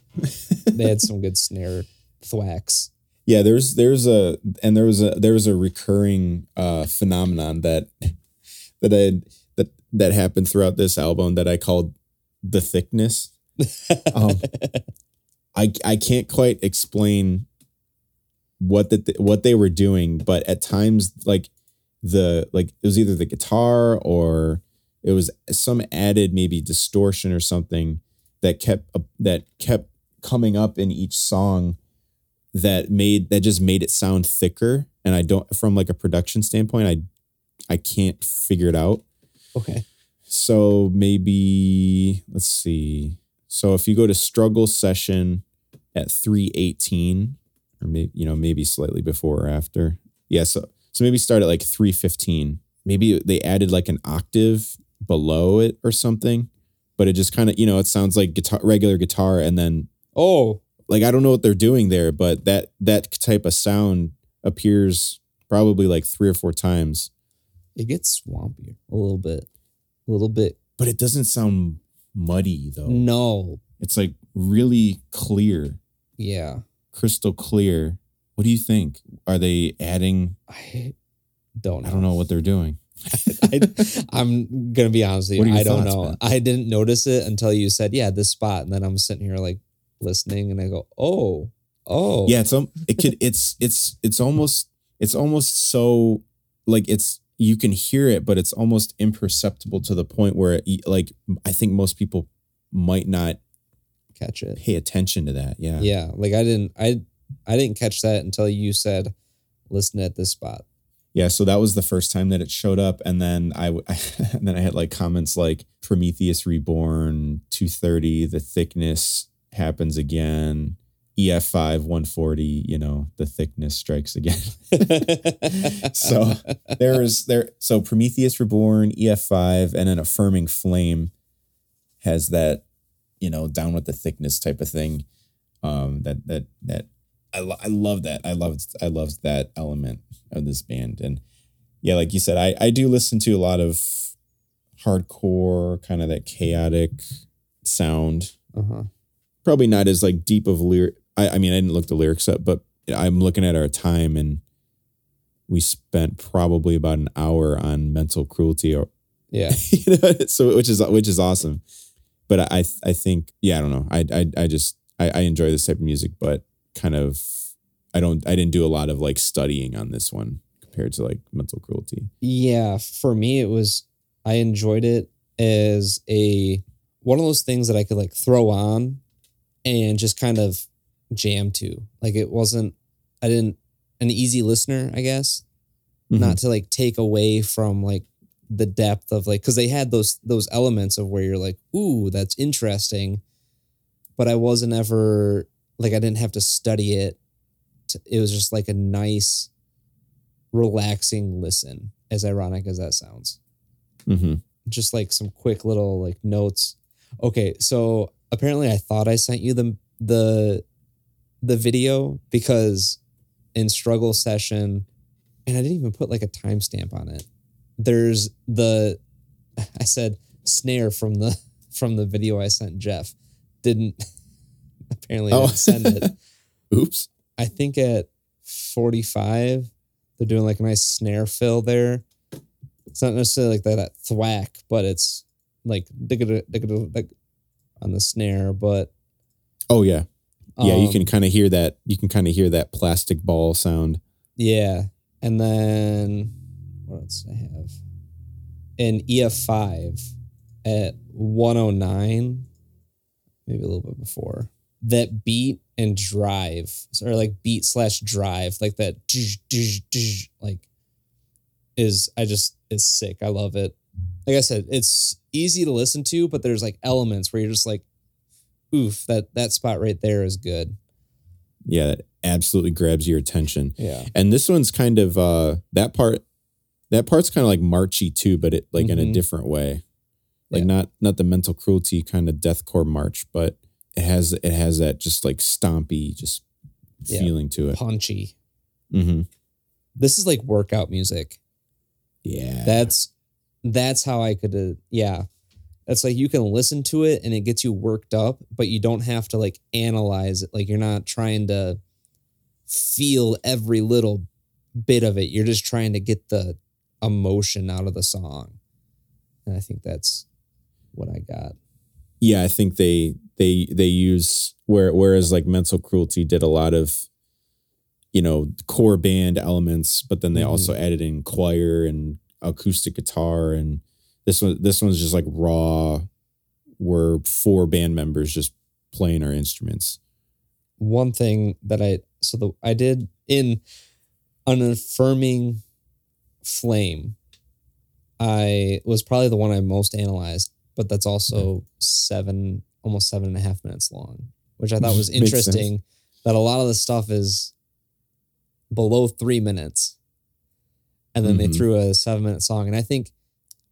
Speaker 1: They had some good snare thwacks.
Speaker 2: Yeah, there's there's a and there was a there was a recurring uh phenomenon that that I that that happened throughout this album that I called the thickness. Um, I I can't quite explain what the what they were doing, but at times like the like it was either the guitar or it was some added maybe distortion or something that kept uh, that kept coming up in each song that made that just made it sound thicker and I don't from like a production standpoint I I can't figure it out.
Speaker 1: Okay.
Speaker 2: So maybe let's see. So if you go to struggle session at 318 or maybe you know maybe slightly before or after. Yeah, so so maybe start at like 315. Maybe they added like an octave below it or something, but it just kind of, you know, it sounds like guitar regular guitar and then
Speaker 1: Oh,
Speaker 2: like I don't know what they're doing there, but that that type of sound appears probably like 3 or 4 times,
Speaker 1: it gets swampier a little bit. A little bit.
Speaker 2: but it doesn't sound muddy though.
Speaker 1: No.
Speaker 2: It's like really clear,
Speaker 1: Yeah.
Speaker 2: crystal clear. What do you think? Are they adding?
Speaker 1: I don't know.
Speaker 2: I don't know what they're doing.
Speaker 1: I, I'm gonna be honest with you. I don't
Speaker 2: thoughts,
Speaker 1: know.
Speaker 2: man?
Speaker 1: I didn't notice it until you said, "Yeah, this spot," and then I'm sitting here like listening, and I go, "Oh, oh,
Speaker 2: Yeah, it's um, it could. It's it's it's almost it's almost so like it's you can hear it, but it's almost imperceptible to the point where it, like I think most people might not
Speaker 1: catch it."
Speaker 2: pay attention to that. Yeah.
Speaker 1: Yeah, like I didn't, I, I didn't catch that until you said, "Listen at this spot."
Speaker 2: Yeah, so that was the first time that it showed up, and then I, and then I had like comments like Prometheus Reborn, two thirty, the thickness happens again, EF five one forty, you know, the thickness strikes again. so there is there, so Prometheus Reborn, EF five, and an affirming flame has that, you know, down with the thickness type of thing. Um, that that that I, lo- I love that. I loved I loved that element of this band. And yeah, like you said, I, I do listen to a lot of hardcore, kind of that chaotic sound.
Speaker 1: uh-huh.
Speaker 2: Probably not as like deep of lyric. I, I mean, I didn't look the lyrics up, but I'm looking at our time and we spent probably about an hour on mental cruelty or
Speaker 1: Yeah,
Speaker 2: you know, so which is which is awesome. But I I think yeah I don't know I I I just I, I enjoy this type of music, but kind of I don't I didn't do a lot of like studying on this one compared to like mental cruelty.
Speaker 1: yeah. For me, it was I enjoyed it as a one of those things that I could like throw on and just kind of jam to. Like it wasn't. I didn't an easy listener, I guess.
Speaker 2: Mhm.
Speaker 1: not to like take away from like the depth of like because they had those those elements of where you're like ooh that's interesting but i wasn't ever like i didn't have to study it to- it was just like a nice relaxing listen as ironic as that sounds
Speaker 2: Mhm.
Speaker 1: just like some quick little like notes okay so apparently i thought i sent you the the the video because in struggle session and i didn't even put like a timestamp on it there's the i said snare from the from the video i sent jeff didn't apparently
Speaker 2: Oh.
Speaker 1: didn't send it
Speaker 2: Oops.
Speaker 1: I think at 45, they're doing like a nice snare fill there. It's not necessarily like that, that thwack, but it's like digga- digga- digga- on the snare. But
Speaker 2: Oh yeah. Yeah, you
Speaker 1: Um,
Speaker 2: can kind of hear that. You can kind of hear that plastic ball sound.
Speaker 1: Yeah. And then what else do I have? An EF5 at 109, maybe a little bit before. That beat and drive, or like beat slash drive, like that, like is, I just, is sick. I love it. Like I said, it's easy to listen to, but there's like elements where you're just like, oof, that, that spot right there is good.
Speaker 2: Yeah, that absolutely grabs your attention.
Speaker 1: Yeah.
Speaker 2: And this one's kind of uh that part that part's kind of like marchy too, but it like in a
Speaker 1: Mhm.
Speaker 2: different way. Like
Speaker 1: Yeah.
Speaker 2: not not the mental cruelty kind of deathcore march, but it has it has that just like stompy just
Speaker 1: Yeah.
Speaker 2: feeling to it.
Speaker 1: Punchy.
Speaker 2: hmm
Speaker 1: This is like workout music.
Speaker 2: Yeah.
Speaker 1: That's that's how I could uh, yeah. It's like you can listen to it and it gets you worked up, but you don't have to like analyze it. Like you're not trying to feel every little bit of it. You're just trying to get the emotion out of the song. And I think that's what I got.
Speaker 2: yeah, I think they they they use where whereas like mental cruelty did a lot of you know core band elements, but then they
Speaker 1: Mhm.
Speaker 2: also added in choir and acoustic guitar and this one this one's just like raw where four band members just playing our instruments.
Speaker 1: one thing that I so the I did in an affirming flame. I was probably the one I most analyzed, but that's also seven, almost seven and a half minutes long, which I thought was interesting. That a lot of the stuff is below three minutes, and then they
Speaker 2: Mhm.
Speaker 1: threw a seven minute song. And I think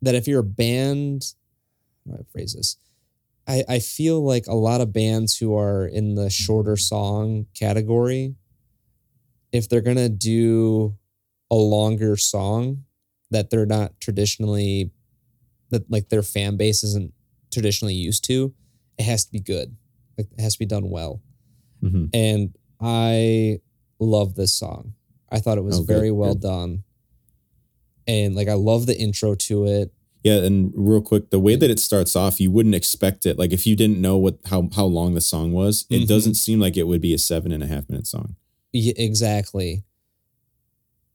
Speaker 1: that if you're a band, how do I phrase this? I, I feel like a lot of bands who are in the shorter song category, if they're gonna do a longer song that they're not traditionally that like their fan base isn't traditionally used to, it has to be good. Like it has to be done well.
Speaker 2: Mhm.
Speaker 1: And I love this song. I thought it was
Speaker 2: Oh, good,
Speaker 1: very well
Speaker 2: good.
Speaker 1: done. And like I love the intro to it.
Speaker 2: Yeah, and real quick, the way that it starts off, you wouldn't expect it. Like if you didn't know what how how long the song was, it
Speaker 1: Mhm.
Speaker 2: doesn't seem like it would be a seven and a half minute song.
Speaker 1: Yeah, exactly.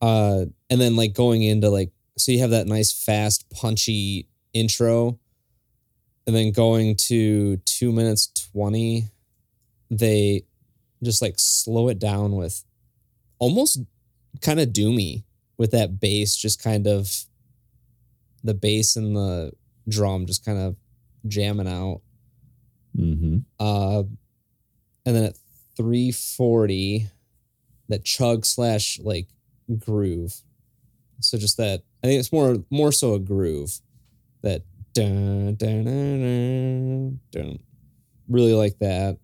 Speaker 1: Uh, and then like going into like, so you have that nice, fast, punchy intro, and then going to two minutes twenty, they just like slow it down with almost kind of doomy with that bass, just kind of the bass and the drum just kind of jamming out.
Speaker 2: Mm-hmm.
Speaker 1: Uh, and then at 340, that chug slash like groove. So just that, I think it's more more so a groove. That dun, dun, dun, dun, dun. really like that.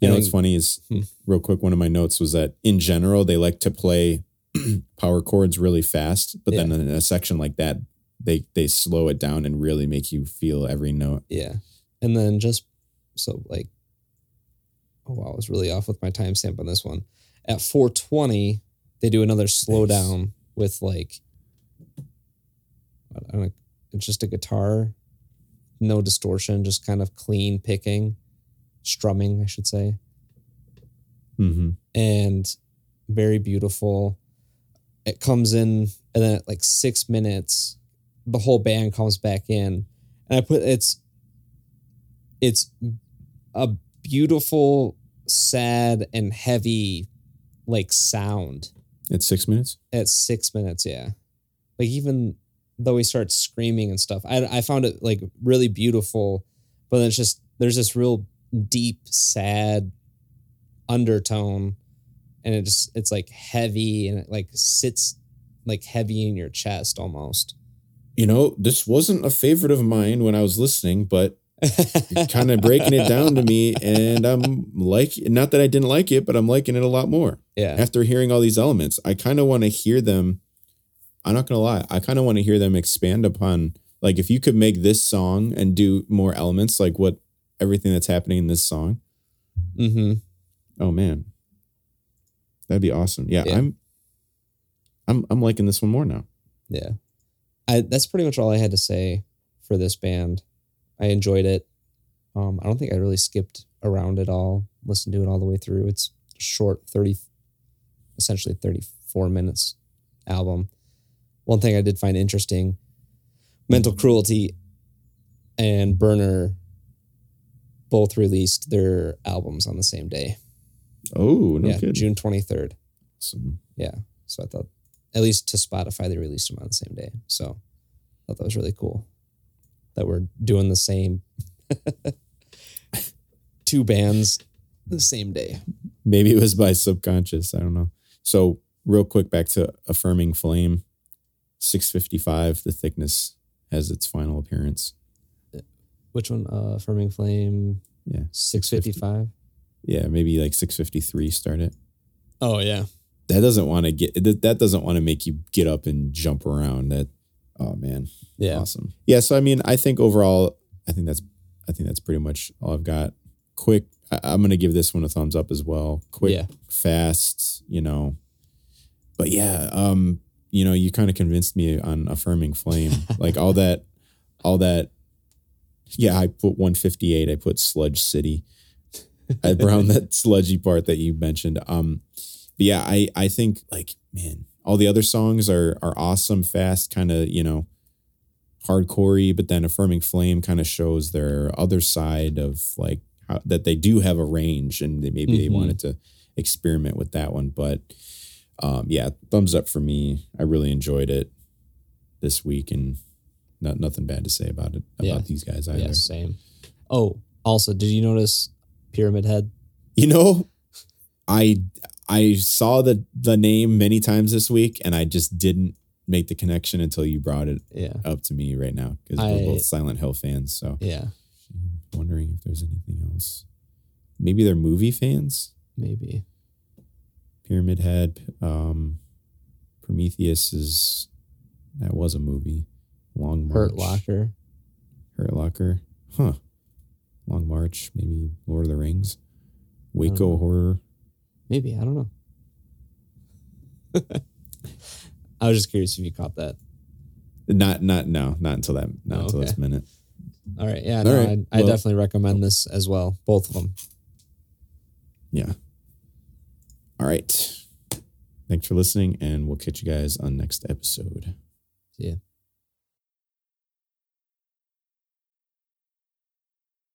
Speaker 2: You know what's funny is
Speaker 1: Hmm.
Speaker 2: real quick. One of my notes was that in general they like to play power chords really fast, but then in a section like that, they they slow it down and really make you feel every note.
Speaker 1: Yeah. And then just so like, oh wow, I was really off with my timestamp on this one. At 420, they do another slowdown with like, I don't know, it's just a guitar, no distortion, just kind of clean picking, strumming, I should say,
Speaker 2: Mm-hmm.
Speaker 1: and very beautiful. It comes in, and then at like six minutes, the whole band comes back in, and I put it's it's a beautiful, sad, and heavy like sound
Speaker 2: at six minutes.
Speaker 1: at six minutes. Yeah, like even though he starts screaming and stuff, I I found it like really beautiful, but then it's just there's this real deep, sad undertone, and it just it's like heavy and it like sits like heavy in your chest almost.
Speaker 2: You know, this wasn't a favorite of mine when I was listening, but kind of breaking it down to me, and I'm like, not that I didn't like it, but I'm liking it a lot more.
Speaker 1: yeah,
Speaker 2: after hearing all these elements, I kind of want to hear them. I'm not gonna lie, I kind of want to hear them expand upon like if you could make this song and do more elements, like what everything that's happening in this song.
Speaker 1: mm-hmm.
Speaker 2: Oh man, that'd be awesome. Yeah,
Speaker 1: Yeah.
Speaker 2: I'm, I'm, I'm liking this one more now.
Speaker 1: Yeah. I that's pretty much all I had to say for this band. I enjoyed it. Um, I don't think I really skipped around at all. Listened to it all the way through. It's short, thirty, essentially thirty-four minutes album. One thing I did find interesting: Mental Cruelty and Burner both released their albums on the same day.
Speaker 2: Oh, no
Speaker 1: yeah,
Speaker 2: kidding.
Speaker 1: June twenty-third.
Speaker 2: Awesome.
Speaker 1: Yeah. So I thought, at least to Spotify, they released them on the same day. So I thought that was really cool that we're doing the same two bands the same day.
Speaker 2: Maybe it was by subconscious. I don't know. So, real quick, back to Affirming Flame, 655, the thickness has its final appearance.
Speaker 1: Which one? Uh, Affirming Flame
Speaker 2: Yeah.
Speaker 1: 655.
Speaker 2: Yeah, maybe like 653 start it.
Speaker 1: Oh, yeah.
Speaker 2: That doesn't want to get, that that doesn't want to make you get up and jump around. That, oh man.
Speaker 1: Yeah.
Speaker 2: Awesome. Yeah. So, I mean, I think overall, I think that's, I think that's pretty much all I've got. Quick, I, I'm going to give this one a thumbs up as well. Quick,
Speaker 1: Yeah.
Speaker 2: fast, you know. But yeah, um, you know, you kind of convinced me on affirming flame. like all that, all that. Yeah, I put 158. I put Sludge City. I around that sludgy part that you mentioned. Um, but yeah, I I think like man, all the other songs are are awesome, fast, kind of you know, hardcorey. But then affirming flame kind of shows their other side of like how, that they do have a range, and they, maybe they
Speaker 1: Mhm.
Speaker 2: wanted to experiment with that one. But um, yeah, thumbs up for me. I really enjoyed it this week, and not nothing bad to say about it about
Speaker 1: Yeah.
Speaker 2: these guys either.
Speaker 1: Yeah, same. Oh, also, did you notice Pyramid Head?
Speaker 2: You know, I I saw the the name many times this week, and I just didn't make the connection until you brought it
Speaker 1: Yeah.
Speaker 2: up to me right now because we're both Silent Hill fans. So
Speaker 1: Yeah.
Speaker 2: I'm wondering if there's anything else. Maybe they're movie fans.
Speaker 1: Maybe.
Speaker 2: Pyramid Head, um, Prometheus is that was a movie. Long March,
Speaker 1: Hurt Locker.
Speaker 2: Hurt Locker, huh? Long March, maybe Lord of the Rings, Waco
Speaker 1: um,
Speaker 2: horror.
Speaker 1: Maybe. I don't know. I was just curious if you caught that.
Speaker 2: Not not no not until that not
Speaker 1: Oh,
Speaker 2: until this
Speaker 1: okay.
Speaker 2: minute.
Speaker 1: All right. Yeah.
Speaker 2: All
Speaker 1: No,
Speaker 2: right.
Speaker 1: I, I
Speaker 2: Well-
Speaker 1: definitely recommend this as well. Both of them.
Speaker 2: Yeah. All right. Thanks for listening, and we'll catch you guys on next episode.
Speaker 1: See ya.